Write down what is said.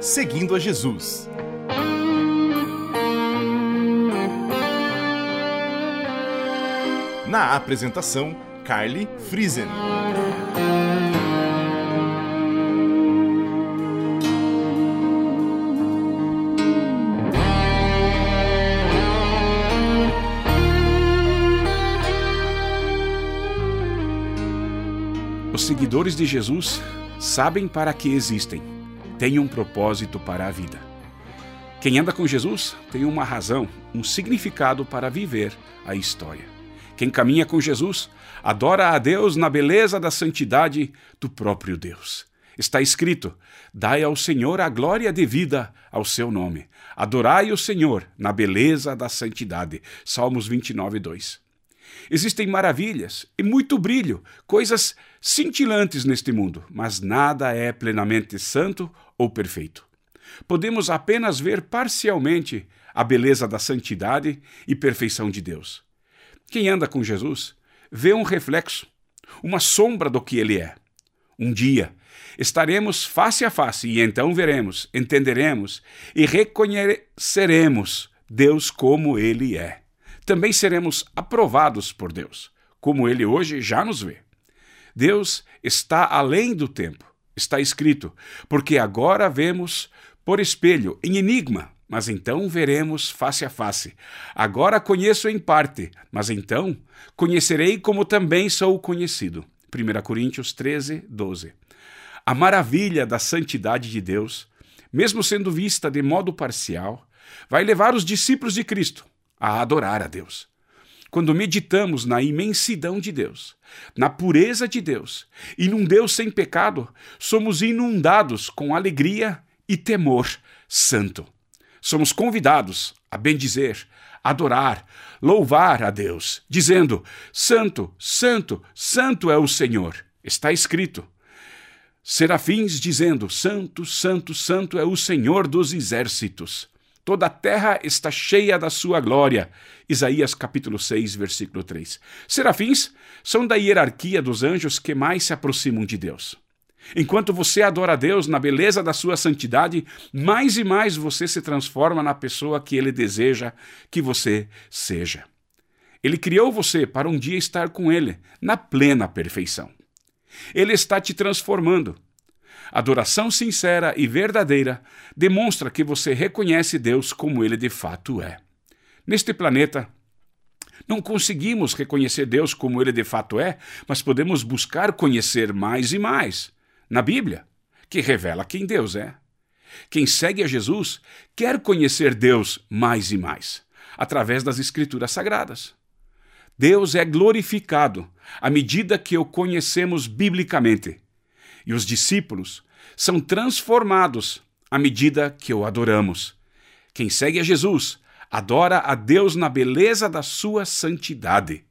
Seguindo a Jesus. Na apresentação, Carly Friesen. Os seguidores de Jesus sabem para que existem, têm um propósito para a vida. Quem anda com Jesus tem uma razão, um significado para viver a história. Quem caminha com Jesus adora a Deus na beleza da santidade do próprio Deus. Está escrito: Dai ao Senhor a glória devida ao seu nome. Adorai o Senhor na beleza da santidade. Salmos 29, 2. Existem maravilhas e muito brilho, coisas cintilantes neste mundo, mas nada é plenamente santo ou perfeito. Podemos apenas ver parcialmente a beleza da santidade e perfeição de Deus. Quem anda com Jesus vê um reflexo, uma sombra do que ele é. Um dia estaremos face a face e então veremos, entenderemos e reconheceremos Deus como ele é também seremos aprovados por Deus, como ele hoje já nos vê. Deus está além do tempo, está escrito, porque agora vemos por espelho, em enigma, mas então veremos face a face. Agora conheço em parte, mas então conhecerei como também sou conhecido. 1 Coríntios 13, 12. A maravilha da santidade de Deus, mesmo sendo vista de modo parcial, vai levar os discípulos de Cristo a adorar a Deus. Quando meditamos na imensidão de Deus, na pureza de Deus e num Deus sem pecado, somos inundados com alegria e temor santo. Somos convidados a bendizer, adorar, louvar a Deus, dizendo: Santo, Santo, Santo é o Senhor. Está escrito. Serafins dizendo: Santo, Santo, Santo é o Senhor dos exércitos. Toda a terra está cheia da sua glória. Isaías capítulo 6, versículo 3. Serafins são da hierarquia dos anjos que mais se aproximam de Deus. Enquanto você adora a Deus na beleza da sua santidade, mais e mais você se transforma na pessoa que ele deseja que você seja. Ele criou você para um dia estar com ele na plena perfeição. Ele está te transformando Adoração sincera e verdadeira demonstra que você reconhece Deus como ele de fato é. Neste planeta, não conseguimos reconhecer Deus como ele de fato é, mas podemos buscar conhecer mais e mais. Na Bíblia, que revela quem Deus é. Quem segue a Jesus quer conhecer Deus mais e mais, através das Escrituras Sagradas. Deus é glorificado à medida que o conhecemos biblicamente e os discípulos são transformados à medida que o adoramos. Quem segue a Jesus adora a Deus na beleza da sua santidade.